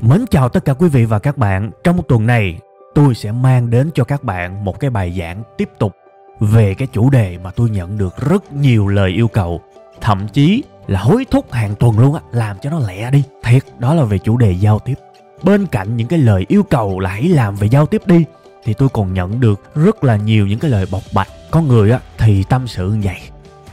Mến chào tất cả quý vị và các bạn. Trong tuần này, tôi sẽ mang đến cho các bạn một cái bài giảng tiếp tục về cái chủ đề mà tôi nhận được rất nhiều lời yêu cầu, thậm chí là hối thúc hàng tuần luôn á, làm cho nó lẹ đi. Thiệt, đó là về chủ đề giao tiếp. Bên cạnh những cái lời yêu cầu là hãy làm về giao tiếp đi, thì tôi còn nhận được rất là nhiều những cái lời bộc bạch. Có người á thì tâm sự như vậy,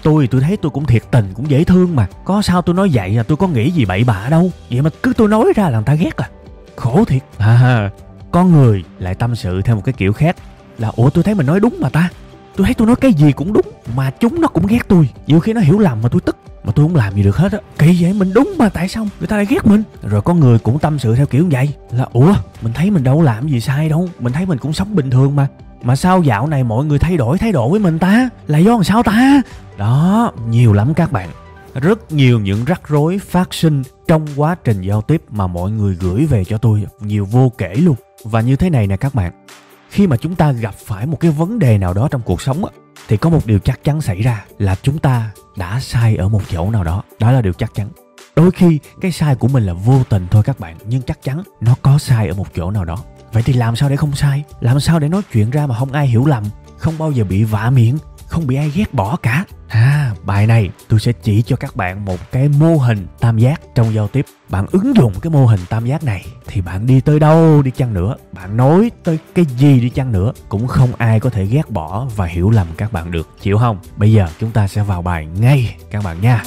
tôi tôi thấy tôi cũng thiệt tình cũng dễ thương mà. Có sao tôi nói vậy là tôi có nghĩ gì bậy bạ đâu. Vậy mà cứ tôi nói ra là người ta ghét à. Khổ thiệt. À có người lại tâm sự theo một cái kiểu khác. Là ủa tôi thấy mình nói đúng mà ta. Tôi thấy tôi nói cái gì cũng đúng mà chúng nó cũng ghét tôi. Nhiều khi nó hiểu lầm mà tôi tức mà tôi không làm gì được hết á. Kỳ vậy mình đúng mà tại sao người ta lại ghét mình? Rồi có người cũng tâm sự theo kiểu vậy. Là ủa mình thấy mình đâu làm gì sai đâu. Mình thấy mình cũng sống bình thường mà mà sao dạo này mọi người thay đổi thái độ với mình ta? Là do làm sao ta? Đó, nhiều lắm các bạn. Rất nhiều những rắc rối phát sinh trong quá trình giao tiếp mà mọi người gửi về cho tôi, nhiều vô kể luôn. Và như thế này nè các bạn, khi mà chúng ta gặp phải một cái vấn đề nào đó trong cuộc sống thì có một điều chắc chắn xảy ra là chúng ta đã sai ở một chỗ nào đó. Đó là điều chắc chắn. Đôi khi cái sai của mình là vô tình thôi các bạn, nhưng chắc chắn nó có sai ở một chỗ nào đó vậy thì làm sao để không sai? Làm sao để nói chuyện ra mà không ai hiểu lầm? Không bao giờ bị vạ miệng, không bị ai ghét bỏ cả. À bài này tôi sẽ chỉ cho các bạn một cái mô hình tam giác trong giao tiếp. Bạn ứng dụng cái mô hình tam giác này thì bạn đi tới đâu đi chăng nữa? Bạn nói tới cái gì đi chăng nữa cũng không ai có thể ghét bỏ và hiểu lầm các bạn được. Chịu không? Bây giờ chúng ta sẽ vào bài ngay, các bạn nha.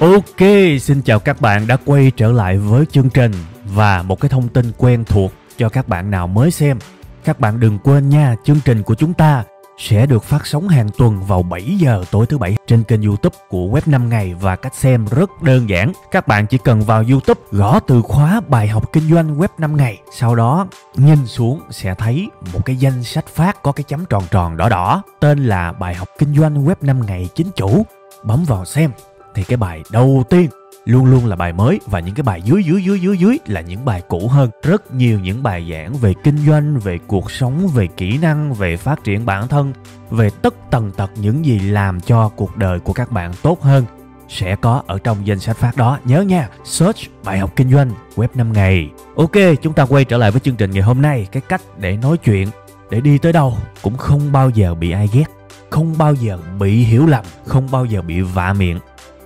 Ok, xin chào các bạn đã quay trở lại với chương trình và một cái thông tin quen thuộc cho các bạn nào mới xem. Các bạn đừng quên nha, chương trình của chúng ta sẽ được phát sóng hàng tuần vào 7 giờ tối thứ bảy trên kênh YouTube của Web 5 ngày và cách xem rất đơn giản. Các bạn chỉ cần vào YouTube gõ từ khóa bài học kinh doanh Web 5 ngày, sau đó nhìn xuống sẽ thấy một cái danh sách phát có cái chấm tròn tròn đỏ đỏ tên là bài học kinh doanh Web 5 ngày chính chủ. Bấm vào xem thì cái bài đầu tiên luôn luôn là bài mới và những cái bài dưới dưới dưới dưới dưới là những bài cũ hơn. Rất nhiều những bài giảng về kinh doanh, về cuộc sống, về kỹ năng, về phát triển bản thân, về tất tần tật những gì làm cho cuộc đời của các bạn tốt hơn, sẽ có ở trong danh sách phát đó. Nhớ nha, search bài học kinh doanh, web 5 ngày. Ok, chúng ta quay trở lại với chương trình ngày hôm nay. Cái cách để nói chuyện, để đi tới đâu cũng không bao giờ bị ai ghét, không bao giờ bị hiểu lầm, không bao giờ bị vạ miệng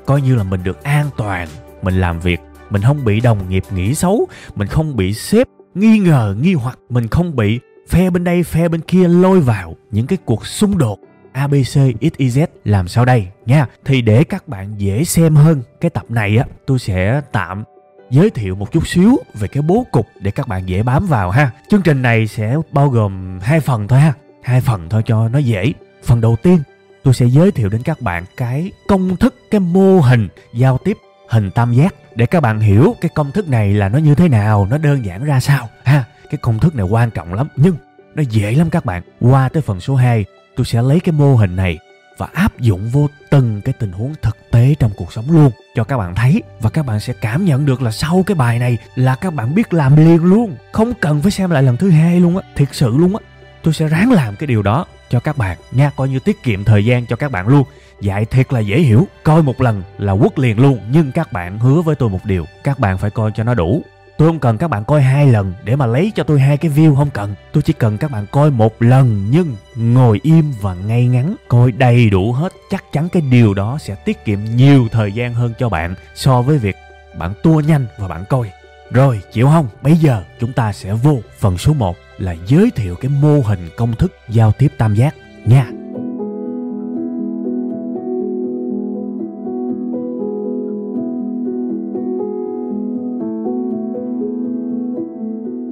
coi như là mình được an toàn, mình làm việc, mình không bị đồng nghiệp nghĩ xấu, mình không bị sếp nghi ngờ, nghi hoặc, mình không bị phe bên đây, phe bên kia lôi vào những cái cuộc xung đột ABC XYZ làm sao đây nha. Thì để các bạn dễ xem hơn cái tập này á, tôi sẽ tạm giới thiệu một chút xíu về cái bố cục để các bạn dễ bám vào ha. Chương trình này sẽ bao gồm hai phần thôi ha. Hai phần thôi cho nó dễ. Phần đầu tiên tôi sẽ giới thiệu đến các bạn cái công thức, cái mô hình giao tiếp hình tam giác. Để các bạn hiểu cái công thức này là nó như thế nào, nó đơn giản ra sao, ha. Cái công thức này quan trọng lắm, nhưng nó dễ lắm các bạn. Qua tới phần số 2 tôi sẽ lấy cái mô hình này và áp dụng vô từng cái tình huống thực tế trong cuộc sống luôn cho các bạn thấy. Và các bạn sẽ cảm nhận được là sau cái bài này là các bạn biết làm liền luôn, không cần phải xem lại lần thứ hai luôn á. Thiệt sự luôn á. Tôi sẽ ráng làm cái điều đó cho các bạn nha. Coi như tiết kiệm thời gian cho các bạn luôn. Dạy thiệt là dễ hiểu. Coi một lần là quất liền luôn. Nhưng các bạn hứa với tôi một điều. Các bạn phải coi cho nó đủ. Tôi không cần các bạn coi hai lần để mà lấy cho tôi hai cái view, không cần. Tôi chỉ cần các bạn coi một lần, nhưng ngồi im và ngay ngắn. Coi đầy đủ hết, chắc chắn cái điều đó sẽ tiết kiệm nhiều thời gian hơn cho bạn so với việc bạn tua nhanh và bạn coi rồi chịu không bây giờ chúng ta sẽ vô phần số 1 là giới thiệu cái mô hình công thức giao tiếp tam giác nha.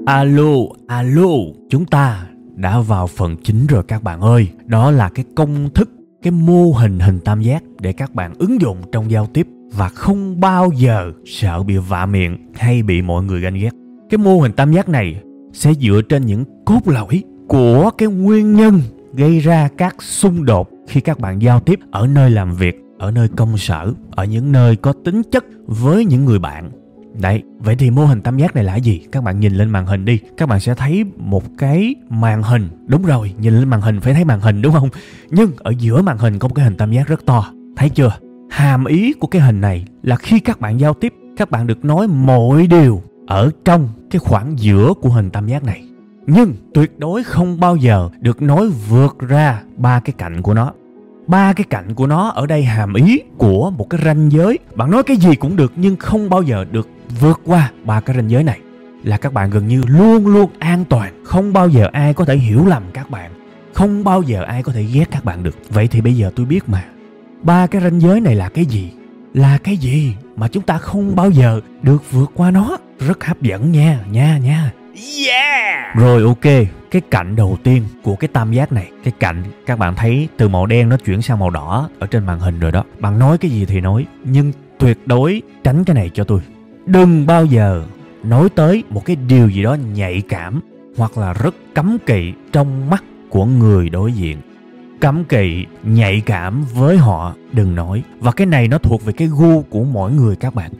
Alo, alo, chúng ta đã vào phần chính rồi các bạn ơi. Đó là cái công thức, cái mô hình hình tam giác để các bạn ứng dụng trong giao tiếp và không bao giờ sợ bị vạ miệng hay bị mọi người ganh ghét. Cái mô hình tam giác này sẽ dựa trên những cốt lõi của cái nguyên nhân gây ra các xung đột khi các bạn giao tiếp ở nơi làm việc ở nơi công sở ở những nơi có tính chất với những người bạn Đấy, vậy thì mô hình tam giác này là gì? Các bạn nhìn lên màn hình đi, các bạn sẽ thấy một cái màn hình. Đúng rồi, nhìn lên màn hình phải thấy màn hình đúng không? Nhưng ở giữa màn hình có một cái hình tam giác rất to. Thấy chưa? Hàm ý của cái hình này là khi các bạn giao tiếp, các bạn được nói mọi điều ở trong cái khoảng giữa của hình tam giác này. Nhưng tuyệt đối không bao giờ được nói vượt ra ba cái cạnh của nó. Ba cái cạnh của nó ở đây hàm ý của một cái ranh giới. Bạn nói cái gì cũng được nhưng không bao giờ được vượt qua ba cái ranh giới này. Là các bạn gần như luôn luôn an toàn. Không bao giờ ai có thể hiểu lầm các bạn. Không bao giờ ai có thể ghét các bạn được. Vậy thì bây giờ tôi biết mà ba cái ranh giới này là cái gì là cái gì mà chúng ta không bao giờ được vượt qua nó rất hấp dẫn nha nha nha Yeah! Rồi ok, cái cạnh đầu tiên của cái tam giác này, cái cạnh các bạn thấy từ màu đen nó chuyển sang màu đỏ ở trên màn hình rồi đó. Bạn nói cái gì thì nói, nhưng tuyệt đối tránh cái này cho tôi. Đừng bao giờ nói tới một cái điều gì đó nhạy cảm hoặc là rất cấm kỵ trong mắt của người đối diện cấm kỵ, nhạy cảm với họ, đừng nói. Và cái này nó thuộc về cái gu của mỗi người các bạn.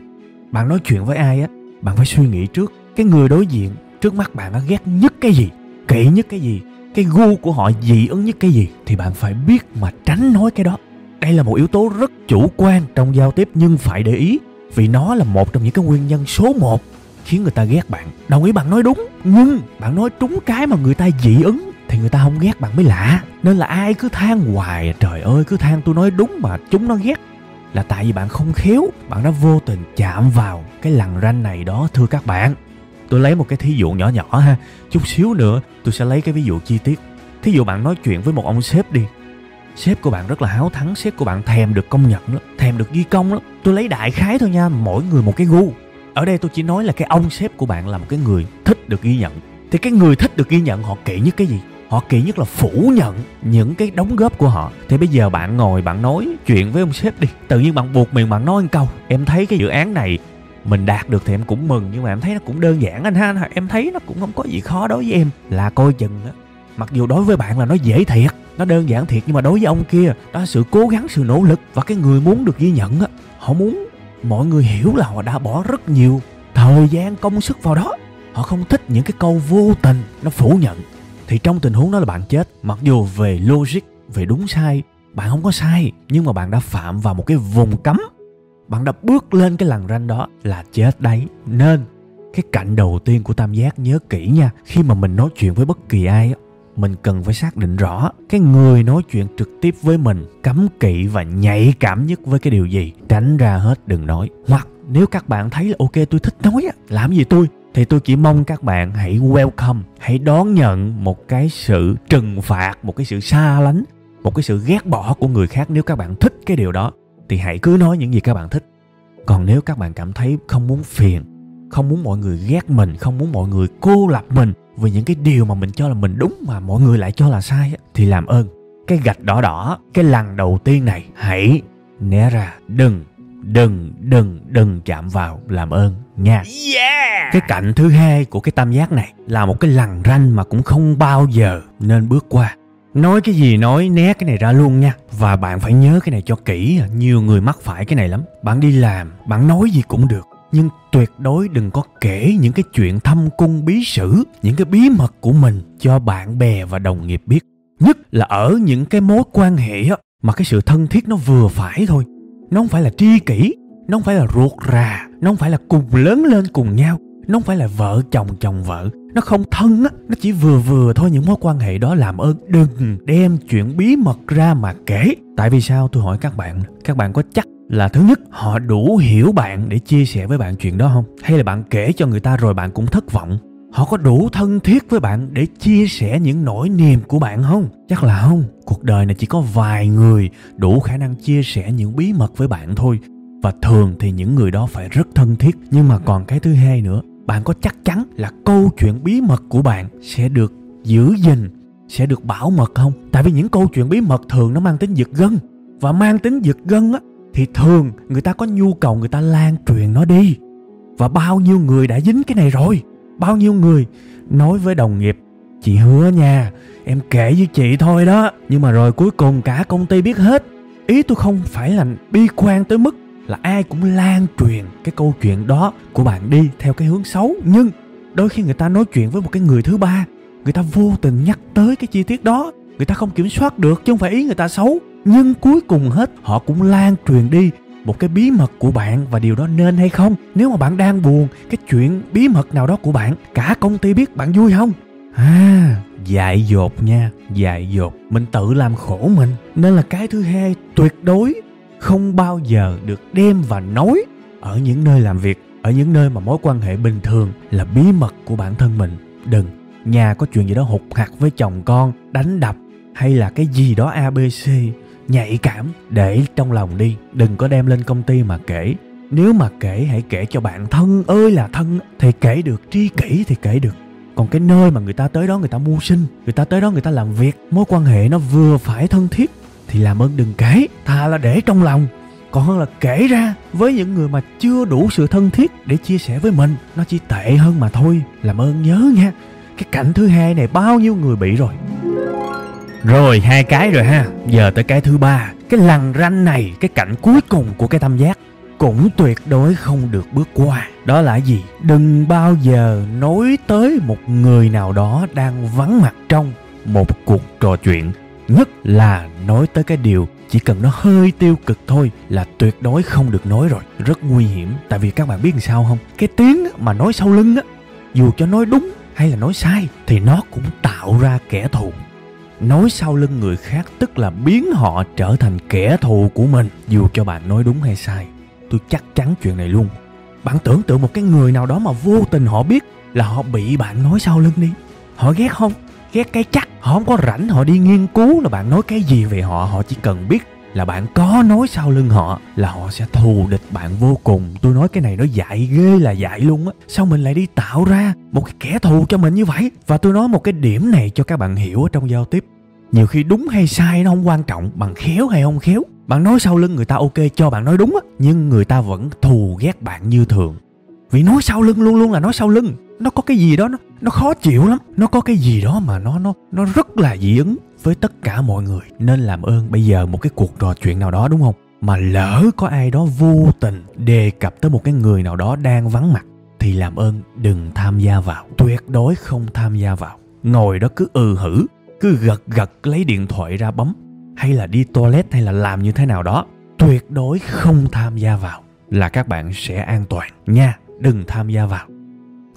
Bạn nói chuyện với ai á, bạn phải suy nghĩ trước. Cái người đối diện trước mắt bạn nó ghét nhất cái gì, kỵ nhất cái gì, cái gu của họ dị ứng nhất cái gì, thì bạn phải biết mà tránh nói cái đó. Đây là một yếu tố rất chủ quan trong giao tiếp, nhưng phải để ý, vì nó là một trong những cái nguyên nhân số một khiến người ta ghét bạn. Đồng ý bạn nói đúng, nhưng bạn nói trúng cái mà người ta dị ứng thì người ta không ghét bạn mới lạ. Nên là ai cứ than hoài, trời ơi, cứ than tôi nói đúng mà chúng nó ghét. Là tại vì bạn không khéo, bạn đã vô tình chạm vào cái lằn ranh này đó, thưa các bạn. Tôi lấy một cái thí dụ nhỏ nhỏ ha. Chút xíu nữa, tôi sẽ lấy cái ví dụ chi tiết. Thí dụ bạn nói chuyện với một ông sếp đi. Sếp của bạn rất là háo thắng, sếp của bạn thèm được công nhận lắm, thèm được ghi công lắm. Tôi lấy đại khái thôi nha, mỗi người một cái gu. Ở đây tôi chỉ nói là cái ông sếp của bạn là một cái người thích được ghi nhận. Thì cái người thích được ghi nhận họ kỹ nhất cái gì? Họ kỳ nhất là phủ nhận những cái đóng góp của họ. Thì bây giờ bạn ngồi, bạn nói chuyện với ông sếp đi. Tự nhiên bạn buộc miệng bạn nói một câu. Em thấy cái dự án này mình đạt được thì em cũng mừng, nhưng mà em thấy nó cũng đơn giản anh ha. Em thấy nó cũng không có gì khó đối với em. Là coi chừng á, mặc dù đối với bạn là nó dễ thiệt, nó đơn giản thiệt, nhưng mà đối với ông kia, đó là sự cố gắng, sự nỗ lực và cái người muốn được ghi nhận á. Họ muốn, mọi người hiểu là họ đã bỏ rất nhiều thời gian, công sức vào đó. Họ không thích những cái câu vô tình nó phủ nhận thì trong tình huống đó là bạn chết. Mặc dù về logic, về đúng sai, bạn không có sai, nhưng mà bạn đã phạm vào một cái vùng cấm. Bạn đã bước lên cái lằn ranh đó là chết đấy. Nên, cái cạnh đầu tiên của tam giác nhớ kỹ nha. Khi mà mình nói chuyện với bất kỳ ai mình cần phải xác định rõ cái người nói chuyện trực tiếp với mình cấm kỵ và nhạy cảm nhất với cái điều gì. Tránh ra hết đừng nói. Hoặc, nếu các bạn thấy là ok, tôi thích nói làm gì tôi? Thì tôi chỉ mong các bạn hãy welcome, hãy đón nhận một cái sự trừng phạt, một cái sự xa lánh, một cái sự ghét bỏ của người khác. Nếu các bạn thích cái điều đó, thì hãy cứ nói những gì các bạn thích. Còn nếu các bạn cảm thấy không muốn phiền, không muốn mọi người ghét mình, không muốn mọi người cô lập mình vì những cái điều mà mình cho là mình đúng mà mọi người lại cho là sai thì làm ơn. Cái gạch đỏ đỏ, cái lần đầu tiên này, hãy né ra, đừng đừng đừng đừng chạm vào làm ơn nha. Yeah. cái cạnh thứ hai của cái tam giác này là một cái lằn ranh mà cũng không bao giờ nên bước qua. Nói cái gì nói né cái này ra luôn nha. Và bạn phải nhớ cái này cho kỹ nhiều người mắc phải cái này lắm. Bạn đi làm bạn nói gì cũng được. Nhưng tuyệt đối đừng có kể những cái chuyện thâm cung bí sử những cái bí mật của mình cho bạn bè và đồng nghiệp biết. Nhất là ở những cái mối quan hệ mà cái sự thân thiết nó vừa phải thôi nó không phải là tri kỷ, nó không phải là ruột rà, nó không phải là cùng lớn lên cùng nhau, nó không phải là vợ chồng chồng vợ. Nó không thân á, nó chỉ vừa vừa thôi, những mối quan hệ đó làm ơn. Đừng đem chuyện bí mật ra mà kể. Tại vì sao? Tôi hỏi các bạn. Các bạn có chắc là thứ nhất, họ đủ hiểu bạn để chia sẻ với bạn chuyện đó không? Hay là bạn kể cho người ta rồi bạn cũng thất vọng? Họ có đủ thân thiết với bạn để chia sẻ những nỗi niềm của bạn không? Chắc là không. Cuộc đời này chỉ có vài người đủ khả năng chia sẻ những bí mật với bạn thôi. Và thường thì những người đó phải rất thân thiết. Nhưng mà còn cái thứ hai nữa. Bạn có chắc chắn là câu chuyện bí mật của bạn sẽ được giữ gìn, sẽ được bảo mật không? Tại vì những câu chuyện bí mật thường nó mang tính giật gân. Và mang tính giật gân á, thì thường người ta có nhu cầu người ta lan truyền nó đi. Và bao nhiêu người đã dính cái này rồi? Bao nhiêu người nói với đồng nghiệp, chị hứa nha, em kể với chị thôi đó. Nhưng mà rồi cuối cùng cả công ty biết hết. Ý tôi không phải là bi quan tới mức là ai cũng lan truyền cái câu chuyện đó của bạn đi theo cái hướng xấu. Nhưng đôi khi người ta nói chuyện với một cái người thứ ba, người ta vô tình nhắc tới cái chi tiết đó. Người ta không kiểm soát được chứ không phải ý người ta xấu. Nhưng cuối cùng hết, họ cũng lan truyền đi một cái bí mật của bạn và điều đó nên hay không? Nếu mà bạn đang buồn, cái chuyện bí mật nào đó của bạn, cả công ty biết bạn vui không? À dại dột nha, dại dột. Mình tự làm khổ mình. Nên là cái thứ hai, tuyệt đối không bao giờ được đem và nói ở những nơi làm việc, ở những nơi mà mối quan hệ bình thường là bí mật của bản thân mình. Đừng, nhà có chuyện gì đó hụt hạt với chồng con, đánh đập hay là cái gì đó abc nhạy cảm, để trong lòng đi, đừng có đem lên công ty mà kể. Nếu mà kể, hãy kể cho bạn thân ơi là thân, thì kể được, tri kỷ thì kể được. Còn cái nơi mà người ta tới đó người ta mưu sinh, người ta tới đó người ta làm việc, mối quan hệ nó vừa phải thân thiết, thì làm ơn đừng kể. Thà là để trong lòng. Còn hơn là kể ra với những người mà chưa đủ sự thân thiết để chia sẻ với mình, nó chỉ tệ hơn mà thôi. Làm ơn nhớ nha. Cái cảnh thứ hai này bao nhiêu người bị rồi rồi, hai cái rồi ha. Giờ tới cái thứ ba. Cái lằn ranh này, cái cảnh cuối cùng của cái tam giác cũng tuyệt đối không được bước qua. Đó là gì? Đừng bao giờ nói tới một người nào đó đang vắng mặt trong một cuộc trò chuyện. Nhất là nói tới cái điều chỉ cần nó hơi tiêu cực thôi là tuyệt đối không được nói rồi. Rất nguy hiểm. Tại vì các bạn biết làm sao không? Cái tiếng mà nói sau lưng á, dù cho nói đúng hay là nói sai thì nó cũng tạo ra kẻ thù nói sau lưng người khác tức là biến họ trở thành kẻ thù của mình. Dù cho bạn nói đúng hay sai, tôi chắc chắn chuyện này luôn. Bạn tưởng tượng một cái người nào đó mà vô tình họ biết là họ bị bạn nói sau lưng đi. Họ ghét không? Ghét cái chắc? Họ không có rảnh họ đi nghiên cứu là bạn nói cái gì về họ. Họ chỉ cần biết là bạn có nói sau lưng họ là họ sẽ thù địch bạn vô cùng. Tôi nói cái này nó dại ghê là dại luôn á. Sao mình lại đi tạo ra một cái kẻ thù cho mình như vậy? Và tôi nói một cái điểm này cho các bạn hiểu ở trong giao tiếp. Nhiều khi đúng hay sai nó không quan trọng, bằng khéo hay không khéo. Bạn nói sau lưng người ta ok cho bạn nói đúng á, nhưng người ta vẫn thù ghét bạn như thường. Vì nói sau lưng luôn luôn là nói sau lưng. Nó có cái gì đó nó nó khó chịu lắm. Nó có cái gì đó mà nó nó nó rất là dị ứng với tất cả mọi người. Nên làm ơn bây giờ một cái cuộc trò chuyện nào đó, đúng không? Mà lỡ có ai đó vô tình đề cập tới một cái người nào đó đang vắng mặt, thì làm ơn đừng tham gia vào. Tuyệt đối không tham gia vào. Ngồi đó cứ ừ hử, cứ gật gật lấy điện thoại ra bấm, hay là đi toilet hay là làm như thế nào đó, tuyệt đối không tham gia vào. Là các bạn sẽ an toàn nha, đừng tham gia vào.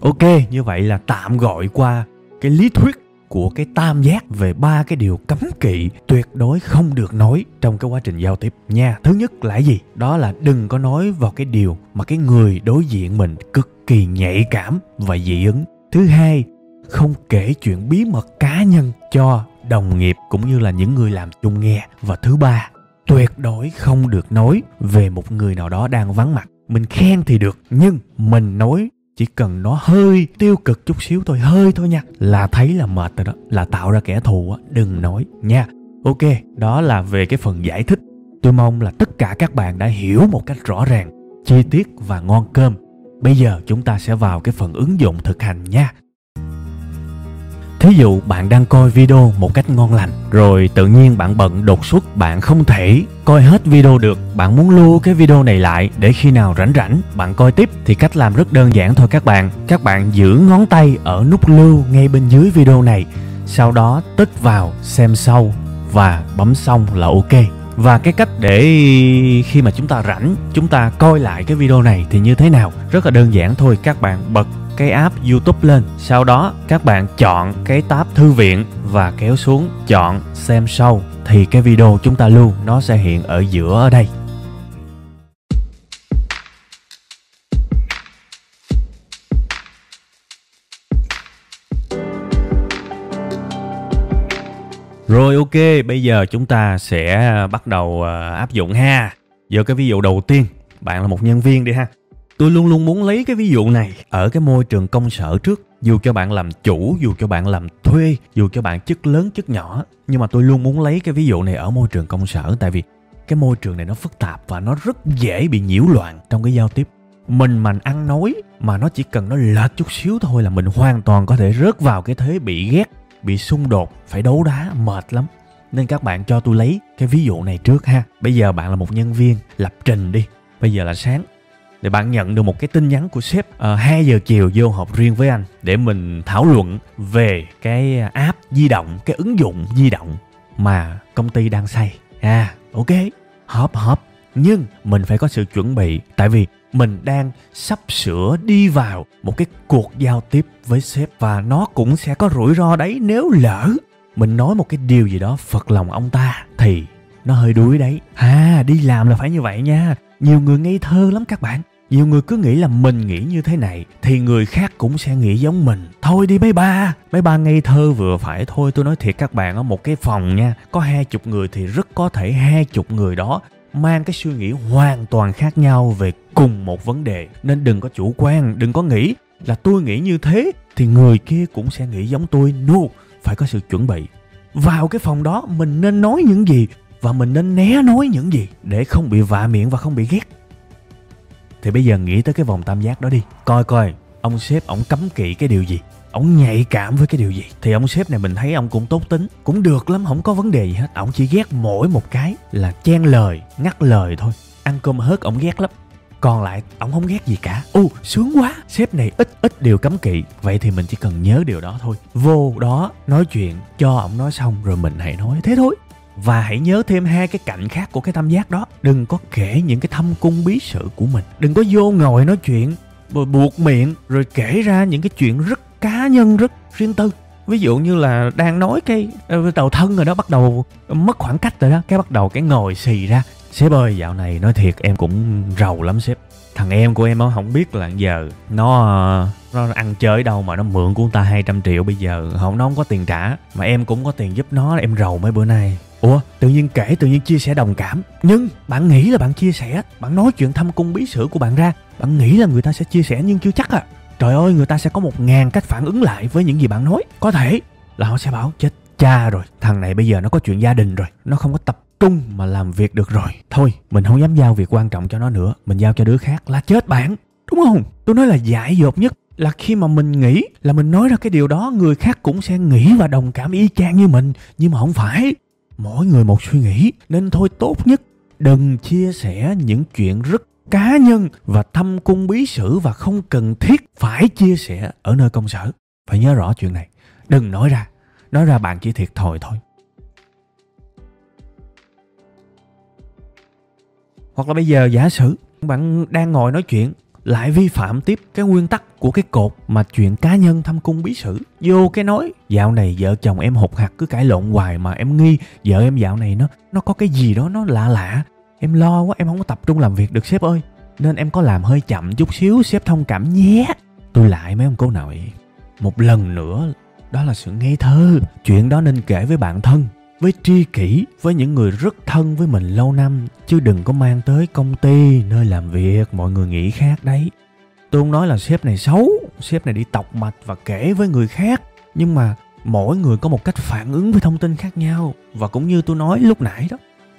Ok, như vậy là tạm gọi qua cái lý thuyết của cái tam giác về ba cái điều cấm kỵ tuyệt đối không được nói trong cái quá trình giao tiếp nha. Thứ nhất là gì? Đó là đừng có nói vào cái điều mà cái người đối diện mình cực kỳ nhạy cảm và dị ứng. Thứ hai, không kể chuyện bí mật cá nhân cho đồng nghiệp cũng như là những người làm chung nghe. Và thứ ba, tuyệt đối không được nói về một người nào đó đang vắng mặt. Mình khen thì được, nhưng mình nói chỉ cần nó hơi tiêu cực chút xíu thôi, hơi thôi nha, là thấy là mệt rồi đó, là tạo ra kẻ thù á, đừng nói nha. Ok, đó là về cái phần giải thích. Tôi mong là tất cả các bạn đã hiểu một cách rõ ràng chi tiết và ngon cơm. Bây giờ chúng ta sẽ vào cái phần ứng dụng thực hành nha. Thí dụ bạn đang coi video một cách ngon lành, Rồi tự nhiên bạn bận đột xuất, bạn không thể coi hết video được. Bạn muốn lưu cái video này lại để khi nào rảnh rảnh, bạn coi tiếp Thì cách làm rất đơn giản thôi các bạn. Các bạn giữ ngón tay ở nút lưu ngay bên dưới video này, Sau đó tích vào xem sau và bấm xong là ok. Và cái cách để khi mà chúng ta rảnh, chúng ta coi lại cái video này thì như thế nào? Rất là đơn giản thôi, các bạn bật cái app YouTube lên. Sau đó các bạn chọn cái tab thư viện và kéo xuống chọn xem sau thì cái video chúng ta lưu nó sẽ hiện ở giữa ở đây. Rồi ok, bây giờ chúng ta sẽ bắt đầu à, áp dụng ha. Giờ cái ví dụ đầu tiên, bạn là một nhân viên đi ha tôi luôn luôn muốn lấy cái ví dụ này ở cái môi trường công sở trước, dù cho bạn làm chủ, dù cho bạn làm thuê, dù cho bạn chức lớn, chức nhỏ. Nhưng mà tôi luôn muốn lấy cái ví dụ này ở môi trường công sở, tại vì cái môi trường này nó phức tạp và nó rất dễ bị nhiễu loạn trong cái giao tiếp. Mình mà ăn nói mà nó chỉ cần nó lệch chút xíu thôi là mình hoàn toàn có thể rớt vào cái thế bị ghét, bị xung đột, phải đấu đá, mệt lắm. Nên các bạn cho tôi lấy cái ví dụ này trước ha. Bây giờ bạn là một nhân viên, lập trình đi. Bây giờ là sáng để bạn nhận được một cái tin nhắn của sếp ờ, uh, 2 giờ chiều vô họp riêng với anh để mình thảo luận về cái app di động cái ứng dụng di động mà công ty đang xây. À ok họp họp. Nhưng mình phải có sự chuẩn bị tại vì mình đang sắp sửa đi vào một cái cuộc giao tiếp với sếp và nó cũng sẽ có rủi ro đấy. Nếu lỡ mình nói một cái điều gì đó phật lòng ông ta thì nó hơi đuối đấy. À đi làm là phải như vậy nha. Nhiều người ngây thơ lắm các bạn nhiều người cứ nghĩ là mình nghĩ như thế này, thì người khác cũng sẽ nghĩ giống mình. Thôi đi, mấy ba. Mấy ba ngây thơ vừa phải thôi. Tôi nói thiệt các bạn ở một cái phòng nha, có hai chục người thì rất có thể hai chục người đó mang cái suy nghĩ hoàn toàn khác nhau về cùng một vấn đề. Nên đừng có chủ quan, đừng có nghĩ là tôi nghĩ như thế thì người kia cũng sẽ nghĩ giống tôi. No, phải có sự chuẩn bị. Vào cái phòng đó, mình nên nói những gì và mình nên né nói những gì để không bị vạ miệng và không bị ghét thì bây giờ nghĩ tới cái vòng tam giác đó đi. Coi coi, ông sếp ổng cấm kỵ cái điều gì? Ổng nhạy cảm với cái điều gì? Thì ông sếp này mình thấy ông cũng tốt tính. Cũng được lắm, không có vấn đề gì hết. Ổng chỉ ghét mỗi một cái là chen lời, ngắt lời thôi. Ăn cơm hớt ổng ghét lắm. Còn lại, ổng không ghét gì cả. U sướng quá. Sếp này ít ít điều cấm kỵ. Vậy thì mình chỉ cần nhớ điều đó thôi. Vô đó, nói chuyện, cho ổng nói xong, rồi mình hãy nói. Thế thôi và hãy nhớ thêm hai cái cạnh khác của cái tam giác đó. Đừng có kể những cái thâm cung bí sự của mình. Đừng có vô ngồi nói chuyện rồi buộc miệng, rồi kể ra những cái chuyện rất cá nhân, rất riêng tư. Ví dụ như là đang nói cái ờ, đầu thân rồi đó, bắt đầu mất khoảng cách rồi đó. Cái bắt đầu cái ngồi xì ra. Sếp ơi, dạo này nói thiệt, em cũng rầu lắm sếp. Thằng em của em nó không biết là giờ nó nó ăn chơi đâu mà nó mượn của người ta 200 triệu bây giờ. Không, nó không có tiền trả. Mà em cũng có tiền giúp nó, em rầu mấy bữa nay. Ủa, tự nhiên kể tự nhiên chia sẻ đồng cảm. Nhưng bạn nghĩ là bạn chia sẻ Bạn nói chuyện thâm cung bí sử của bạn ra Bạn nghĩ là người ta sẽ chia sẻ nhưng chưa chắc à. Trời ơi, người ta sẽ có một ngàn cách phản ứng lại với những gì bạn nói. Có thể là họ sẽ bảo chết cha rồi Thằng này bây giờ nó có chuyện gia đình rồi Nó không có tập trung mà làm việc được rồi. Thôi, mình không dám giao việc quan trọng cho nó nữa Mình giao cho đứa khác là chết bạn. Đúng không? Tôi nói là dại dột nhất là khi mà mình nghĩ là mình nói ra cái điều đó người khác cũng sẽ nghĩ và đồng cảm y chang như mình nhưng mà không phải mỗi người một suy nghĩ, nên thôi tốt nhất đừng chia sẻ những chuyện rất cá nhân và thâm cung bí sử và không cần thiết phải chia sẻ ở nơi công sở. Phải nhớ rõ chuyện này. Đừng nói ra. Nói ra bạn chỉ thiệt thòi thôi. Hoặc là bây giờ giả sử bạn đang ngồi nói chuyện lại vi phạm tiếp cái nguyên tắc của cái cột mà chuyện cá nhân thăm cung bí sử. Vô cái nói, dạo này vợ chồng em hụt hạt cứ cãi lộn hoài mà em nghi vợ em dạo này nó nó có cái gì đó nó lạ lạ. Em lo quá, em không có tập trung làm việc được sếp ơi. Nên em có làm hơi chậm chút xíu, sếp thông cảm nhé. Tôi lại mấy ông cô nội. Một lần nữa, đó là sự ngây thơ. Chuyện đó nên kể với bạn thân với tri kỷ, với những người rất thân với mình lâu năm, chứ đừng có mang tới công ty nơi làm việc, mọi người nghĩ khác đấy. Tôi không nói là sếp này xấu, sếp này đi tọc mạch và kể với người khác, nhưng mà mỗi người có một cách phản ứng với thông tin khác nhau. Và cũng như tôi nói lúc nãy đó,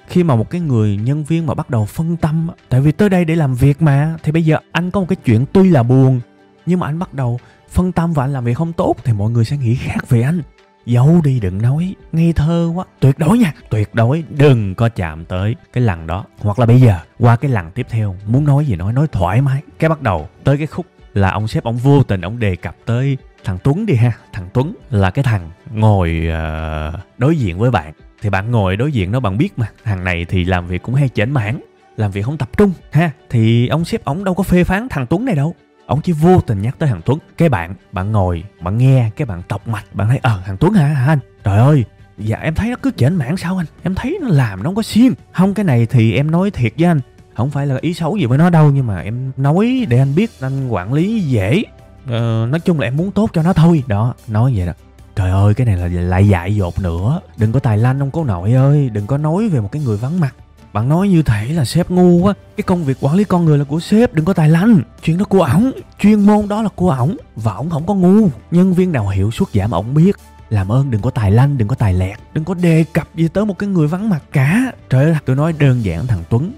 khi mà một cái người nhân viên mà bắt đầu phân tâm tại vì tới đây để làm việc mà, thì bây giờ anh có một cái chuyện tuy là buồn, nhưng mà anh bắt đầu phân tâm và anh làm việc không tốt, thì mọi người sẽ nghĩ khác về anh giấu đi đừng nói ngây thơ quá. Tuyệt đối nha tuyệt đối. Đừng có chạm tới cái lần đó. Hoặc là bây giờ qua cái lần tiếp theo muốn nói gì nói nói thoải mái. Cái bắt đầu tới cái khúc là ông sếp ông vô tình ông đề cập tới thằng tuấn đi ha. Thằng tuấn là cái thằng ngồi uh, đối diện với bạn. Thì bạn ngồi đối diện nó bạn biết mà. Thằng này thì làm việc cũng hay chểnh mãn làm việc không tập trung ha. Thì ông sếp ông đâu có phê phán thằng tuấn này đâu ông chỉ vô tình nhắc tới thằng Tuấn. Cái bạn bạn ngồi bạn nghe cái bạn tọc mạch bạn thấy ờ thằng Tuấn hả, hả anh? Trời ơi dạ em thấy nó cứ chểnh mảng sao anh? Em thấy nó làm nó không có xiên không cái này thì em nói thiệt với anh không phải là ý xấu gì với nó đâu nhưng mà em nói để anh biết anh quản lý dễ. Ờ, nói chung là em muốn tốt cho nó thôi. Đó nói vậy đó. Trời ơi cái này là lại dại dột nữa. Đừng có tài lanh ông cố nội ơi đừng có nói về một cái người vắng mặt bạn nói như thể là sếp ngu quá. Cái công việc quản lý con người là của sếp, Đừng có tài lanh. Chuyện đó của ổng, Chuyên môn đó là của ổng, Và ổng không có ngu. Nhân viên nào hiểu suốt giảm ổng biết. Làm ơn đừng có tài lanh, đừng có tài lẹt. Đừng có đề cập gì tới một cái người vắng mặt cả. Trời ơi, tôi nói đơn giản thằng tuấn,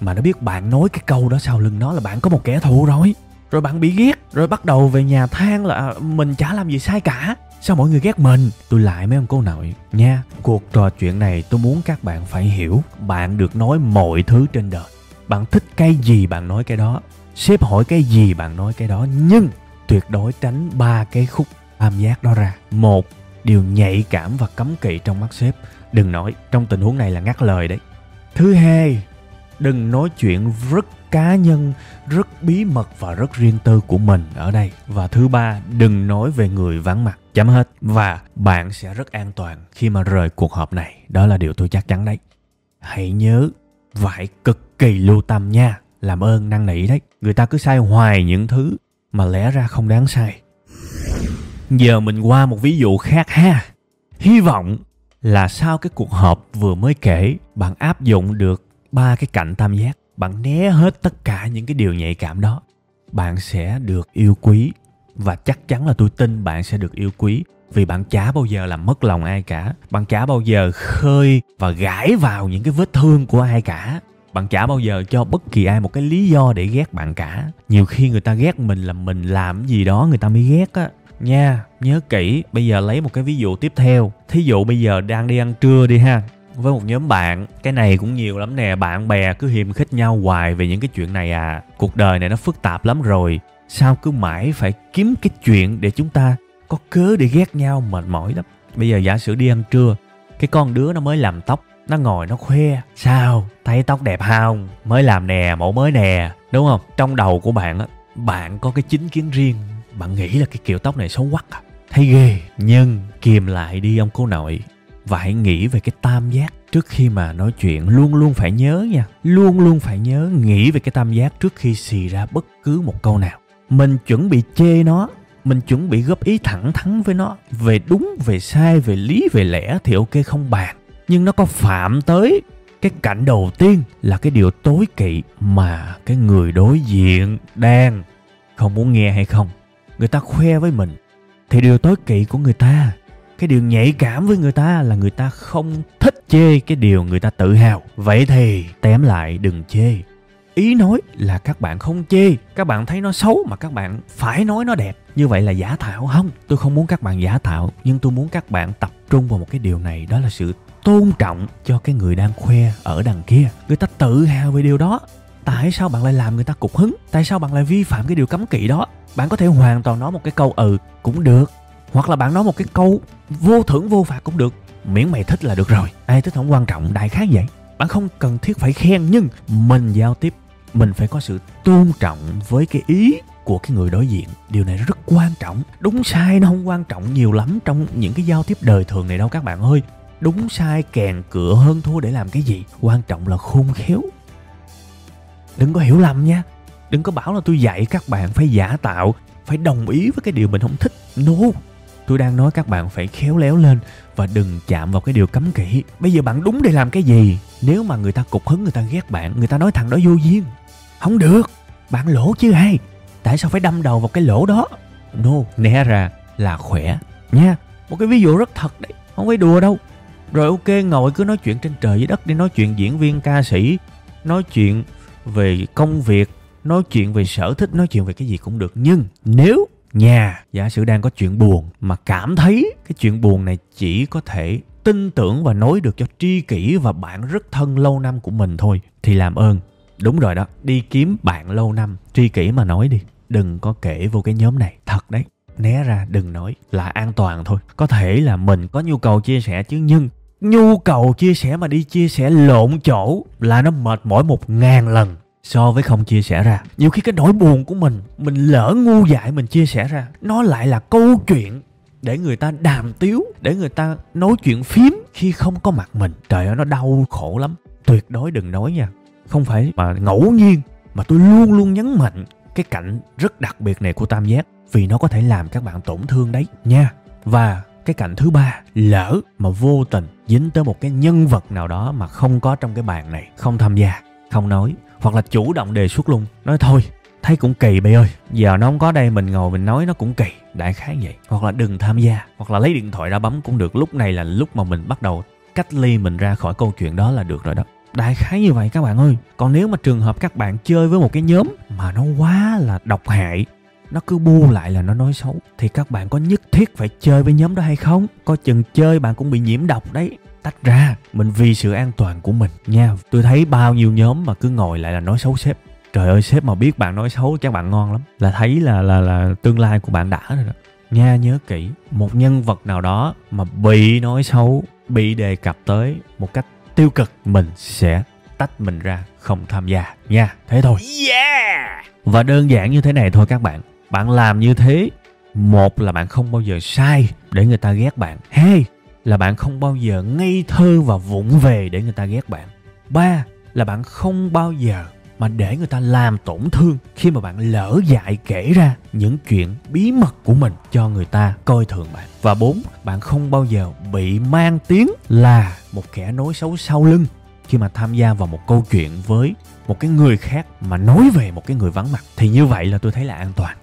mà nó biết bạn nói cái câu đó sau lưng nó là bạn có một kẻ thù rồi. Rồi bạn bị ghét, rồi bắt đầu về nhà than là à, mình chả làm gì sai cả sao mọi người ghét mình? Tôi lại mấy ông cô nội. Nha, cuộc trò chuyện này tôi muốn các bạn phải hiểu. Bạn được nói mọi thứ trên đời. Bạn thích cái gì bạn nói cái đó. Sếp hỏi cái gì bạn nói cái đó. Nhưng tuyệt đối tránh ba cái khúc tam giác đó ra. Một, điều nhạy cảm và cấm kỵ trong mắt sếp. Đừng nói, trong tình huống này là ngắt lời đấy. Thứ hai, đừng nói chuyện rất cá nhân rất bí mật và rất riêng tư của mình ở đây. Và thứ ba, đừng nói về người vắng mặt. Chấm hết. Và bạn sẽ rất an toàn khi mà rời cuộc họp này. Đó là điều tôi chắc chắn đấy. Hãy nhớ, phải cực kỳ lưu tâm nha. Làm ơn, năn nỉ đấy. Người ta cứ sai hoài những thứ mà lẽ ra không đáng sai. Giờ mình qua một ví dụ khác ha. Hy vọng là sau cái cuộc họp vừa mới kể, bạn áp dụng được ba cái cạnh tam giác bạn né hết tất cả những cái điều nhạy cảm đó. Bạn sẽ được yêu quý và chắc chắn là tôi tin bạn sẽ được yêu quý vì bạn chả bao giờ làm mất lòng ai cả. Bạn chả bao giờ khơi và gãi vào những cái vết thương của ai cả. Bạn chả bao giờ cho bất kỳ ai một cái lý do để ghét bạn cả. Nhiều khi người ta ghét mình là mình làm gì đó người ta mới ghét á. Nha, nhớ kỹ, bây giờ lấy một cái ví dụ tiếp theo. Thí dụ bây giờ đang đi ăn trưa đi ha với một nhóm bạn. Cái này cũng nhiều lắm nè, bạn bè cứ hiềm khích nhau hoài về những cái chuyện này à. Cuộc đời này nó phức tạp lắm rồi. Sao cứ mãi phải kiếm cái chuyện để chúng ta có cớ để ghét nhau, mệt mỏi lắm. Bây giờ giả sử đi ăn trưa, cái con đứa nó mới làm tóc, nó ngồi nó khoe, sao? Thấy tóc đẹp không? Mới làm nè, mẫu mới nè. Đúng không? Trong đầu của bạn á, bạn có cái chính kiến riêng, bạn nghĩ là cái kiểu tóc này xấu quắc à. Thấy ghê, nhưng kìm lại đi ông cô nội và hãy nghĩ về cái tam giác trước khi mà nói chuyện. Luôn luôn phải nhớ nha. Luôn luôn phải nhớ, nghĩ về cái tam giác trước khi xì ra bất cứ một câu nào. Mình chuẩn bị chê nó. Mình chuẩn bị góp ý thẳng thắn với nó. Về đúng, về sai, về lý, về lẽ thì ok không bàn. Nhưng nó có phạm tới cái cảnh đầu tiên là cái điều tối kỵ mà cái người đối diện đang không muốn nghe hay không. Người ta khoe với mình. Thì điều tối kỵ của người ta cái điều nhạy cảm với người ta là người ta không thích chê cái điều người ta tự hào. Vậy thì tém lại đừng chê. Ý nói là các bạn không chê. Các bạn thấy nó xấu mà các bạn phải nói nó đẹp. Như vậy là giả tạo không? Tôi không muốn các bạn giả tạo nhưng tôi muốn các bạn tập trung vào một cái điều này. Đó là sự tôn trọng cho cái người đang khoe ở đằng kia. Người ta tự hào về điều đó. Tại sao bạn lại làm người ta cục hứng? Tại sao bạn lại vi phạm cái điều cấm kỵ đó? Bạn có thể hoàn toàn nói một cái câu ừ cũng được hoặc là bạn nói một cái câu vô thưởng vô phạt cũng được. Miễn mày thích là được rồi. Ai thích không quan trọng, đại khái vậy. Bạn không cần thiết phải khen, nhưng mình giao tiếp, mình phải có sự tôn trọng với cái ý của cái người đối diện. Điều này rất quan trọng. Đúng sai nó không quan trọng nhiều lắm trong những cái giao tiếp đời thường này đâu các bạn ơi. Đúng sai kèn cửa hơn thua để làm cái gì. Quan trọng là khôn khéo. Đừng có hiểu lầm nha. Đừng có bảo là tôi dạy các bạn phải giả tạo, phải đồng ý với cái điều mình không thích. No tôi đang nói các bạn phải khéo léo lên và đừng chạm vào cái điều cấm kỵ. Bây giờ bạn đúng để làm cái gì? Nếu mà người ta cục hứng, người ta ghét bạn, người ta nói thằng đó vô duyên. Không được. Bạn lỗ chứ ai? Tại sao phải đâm đầu vào cái lỗ đó? No, né ra là khỏe. Nha, một cái ví dụ rất thật đấy. Không phải đùa đâu. Rồi ok, ngồi cứ nói chuyện trên trời dưới đất đi, nói chuyện diễn viên, ca sĩ, nói chuyện về công việc, nói chuyện về sở thích, nói chuyện về cái gì cũng được. Nhưng nếu nhà giả sử đang có chuyện buồn mà cảm thấy cái chuyện buồn này chỉ có thể tin tưởng và nói được cho tri kỷ và bạn rất thân lâu năm của mình thôi, thì làm ơn. Đúng rồi đó, đi kiếm bạn lâu năm, tri kỷ mà nói đi. Đừng có kể vô cái nhóm này. Thật đấy, né ra, đừng nói. Là an toàn thôi. Có thể là mình có nhu cầu chia sẻ chứ, nhưng nhu cầu chia sẻ mà đi chia sẻ lộn chỗ là nó mệt mỏi một ngàn lần so với không chia sẻ ra. Nhiều khi cái nỗi buồn của mình mình lỡ ngu dại mình chia sẻ ra, nó lại là câu chuyện để người ta đàm tiếu, để người ta nói chuyện phím khi không có mặt mình. Trời ơi, nó đau khổ lắm. Tuyệt đối đừng nói nha. Không phải mà ngẫu nhiên mà tôi luôn luôn nhấn mạnh cái cạnh rất đặc biệt này của tam giác, vì nó có thể làm các bạn tổn thương đấy nha. Và cái cạnh thứ ba, lỡ mà vô tình dính tới một cái nhân vật nào đó mà không có trong cái bàn này, không tham gia, không nói hoặc là chủ động đề xuất luôn. Nói thôi, thấy cũng kỳ bây ơi. Giờ nó không có đây, mình ngồi mình nói nó cũng kỳ. Đại khái vậy. Hoặc là đừng tham gia. Hoặc là lấy điện thoại ra bấm cũng được. Lúc này là lúc mà mình bắt đầu cách ly mình ra khỏi câu chuyện đó là được rồi đó. Đại khái như vậy các bạn ơi. Còn nếu mà trường hợp các bạn chơi với một cái nhóm mà nó quá là độc hại, nó cứ bu lại là nó nói xấu, thì các bạn có nhất thiết phải chơi với nhóm đó hay không? Coi chừng chơi bạn cũng bị nhiễm độc đấy tách ra mình vì sự an toàn của mình nha. Tôi thấy bao nhiêu nhóm mà cứ ngồi lại là nói xấu sếp. Trời ơi sếp mà biết bạn nói xấu chắc bạn ngon lắm. Là thấy là là là tương lai của bạn đã rồi đó. Nha nhớ kỹ một nhân vật nào đó mà bị nói xấu bị đề cập tới một cách tiêu cực mình sẽ tách mình ra không tham gia nha. Thế thôi. Yeah! và đơn giản như thế này thôi các bạn. Bạn làm như thế một là bạn không bao giờ sai để người ta ghét bạn. Hai là bạn không bao giờ ngây thơ và vụng về để người ta ghét bạn. Ba là bạn không bao giờ mà để người ta làm tổn thương khi mà bạn lỡ dại kể ra những chuyện bí mật của mình cho người ta coi thường bạn. Và bốn, bạn không bao giờ bị mang tiếng là một kẻ nói xấu sau lưng khi mà tham gia vào một câu chuyện với một cái người khác mà nói về một cái người vắng mặt. Thì như vậy là tôi thấy là an toàn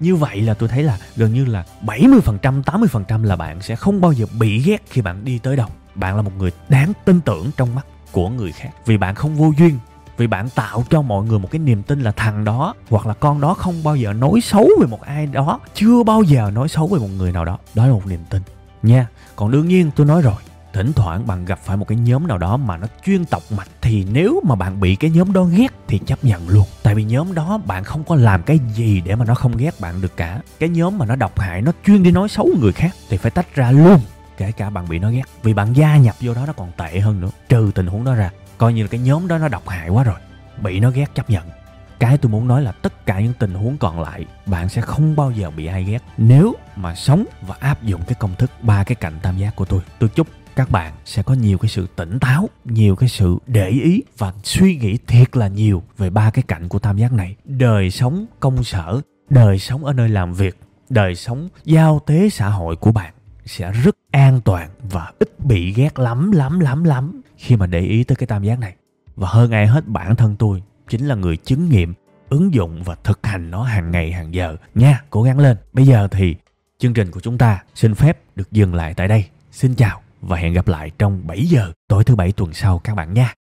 như vậy là tôi thấy là gần như là 70%, 80% là bạn sẽ không bao giờ bị ghét khi bạn đi tới đâu. Bạn là một người đáng tin tưởng trong mắt của người khác. Vì bạn không vô duyên. Vì bạn tạo cho mọi người một cái niềm tin là thằng đó hoặc là con đó không bao giờ nói xấu về một ai đó. Chưa bao giờ nói xấu về một người nào đó. Đó là một niềm tin. Nha. Còn đương nhiên tôi nói rồi thỉnh thoảng bạn gặp phải một cái nhóm nào đó mà nó chuyên tọc mạch, thì nếu mà bạn bị cái nhóm đó ghét thì chấp nhận luôn. Tại vì nhóm đó bạn không có làm cái gì để mà nó không ghét bạn được cả. Cái nhóm mà nó độc hại, nó chuyên đi nói xấu người khác thì phải tách ra luôn, kể cả bạn bị nó ghét. Vì bạn gia nhập vô đó nó còn tệ hơn nữa. Trừ tình huống đó ra, coi như là cái nhóm đó nó độc hại quá rồi, bị nó ghét chấp nhận. Cái tôi muốn nói là tất cả những tình huống còn lại, bạn sẽ không bao giờ bị ai ghét. Nếu mà sống và áp dụng cái công thức ba cái cạnh tam giác của tôi tôi chúc các bạn sẽ có nhiều cái sự tỉnh táo, nhiều cái sự để ý và suy nghĩ thiệt là nhiều về ba cái cạnh của tam giác này. Đời sống công sở, đời sống ở nơi làm việc, đời sống giao tế xã hội của bạn sẽ rất an toàn và ít bị ghét lắm lắm lắm lắm khi mà để ý tới cái tam giác này. Và hơn ai hết, bản thân tôi chính là người chứng nghiệm, ứng dụng và thực hành nó hàng ngày, hàng giờ. Nha, cố gắng lên. Bây giờ thì chương trình của chúng ta xin phép được dừng lại tại đây. Xin chào và hẹn gặp lại trong 7 giờ tối thứ bảy tuần sau các bạn nha.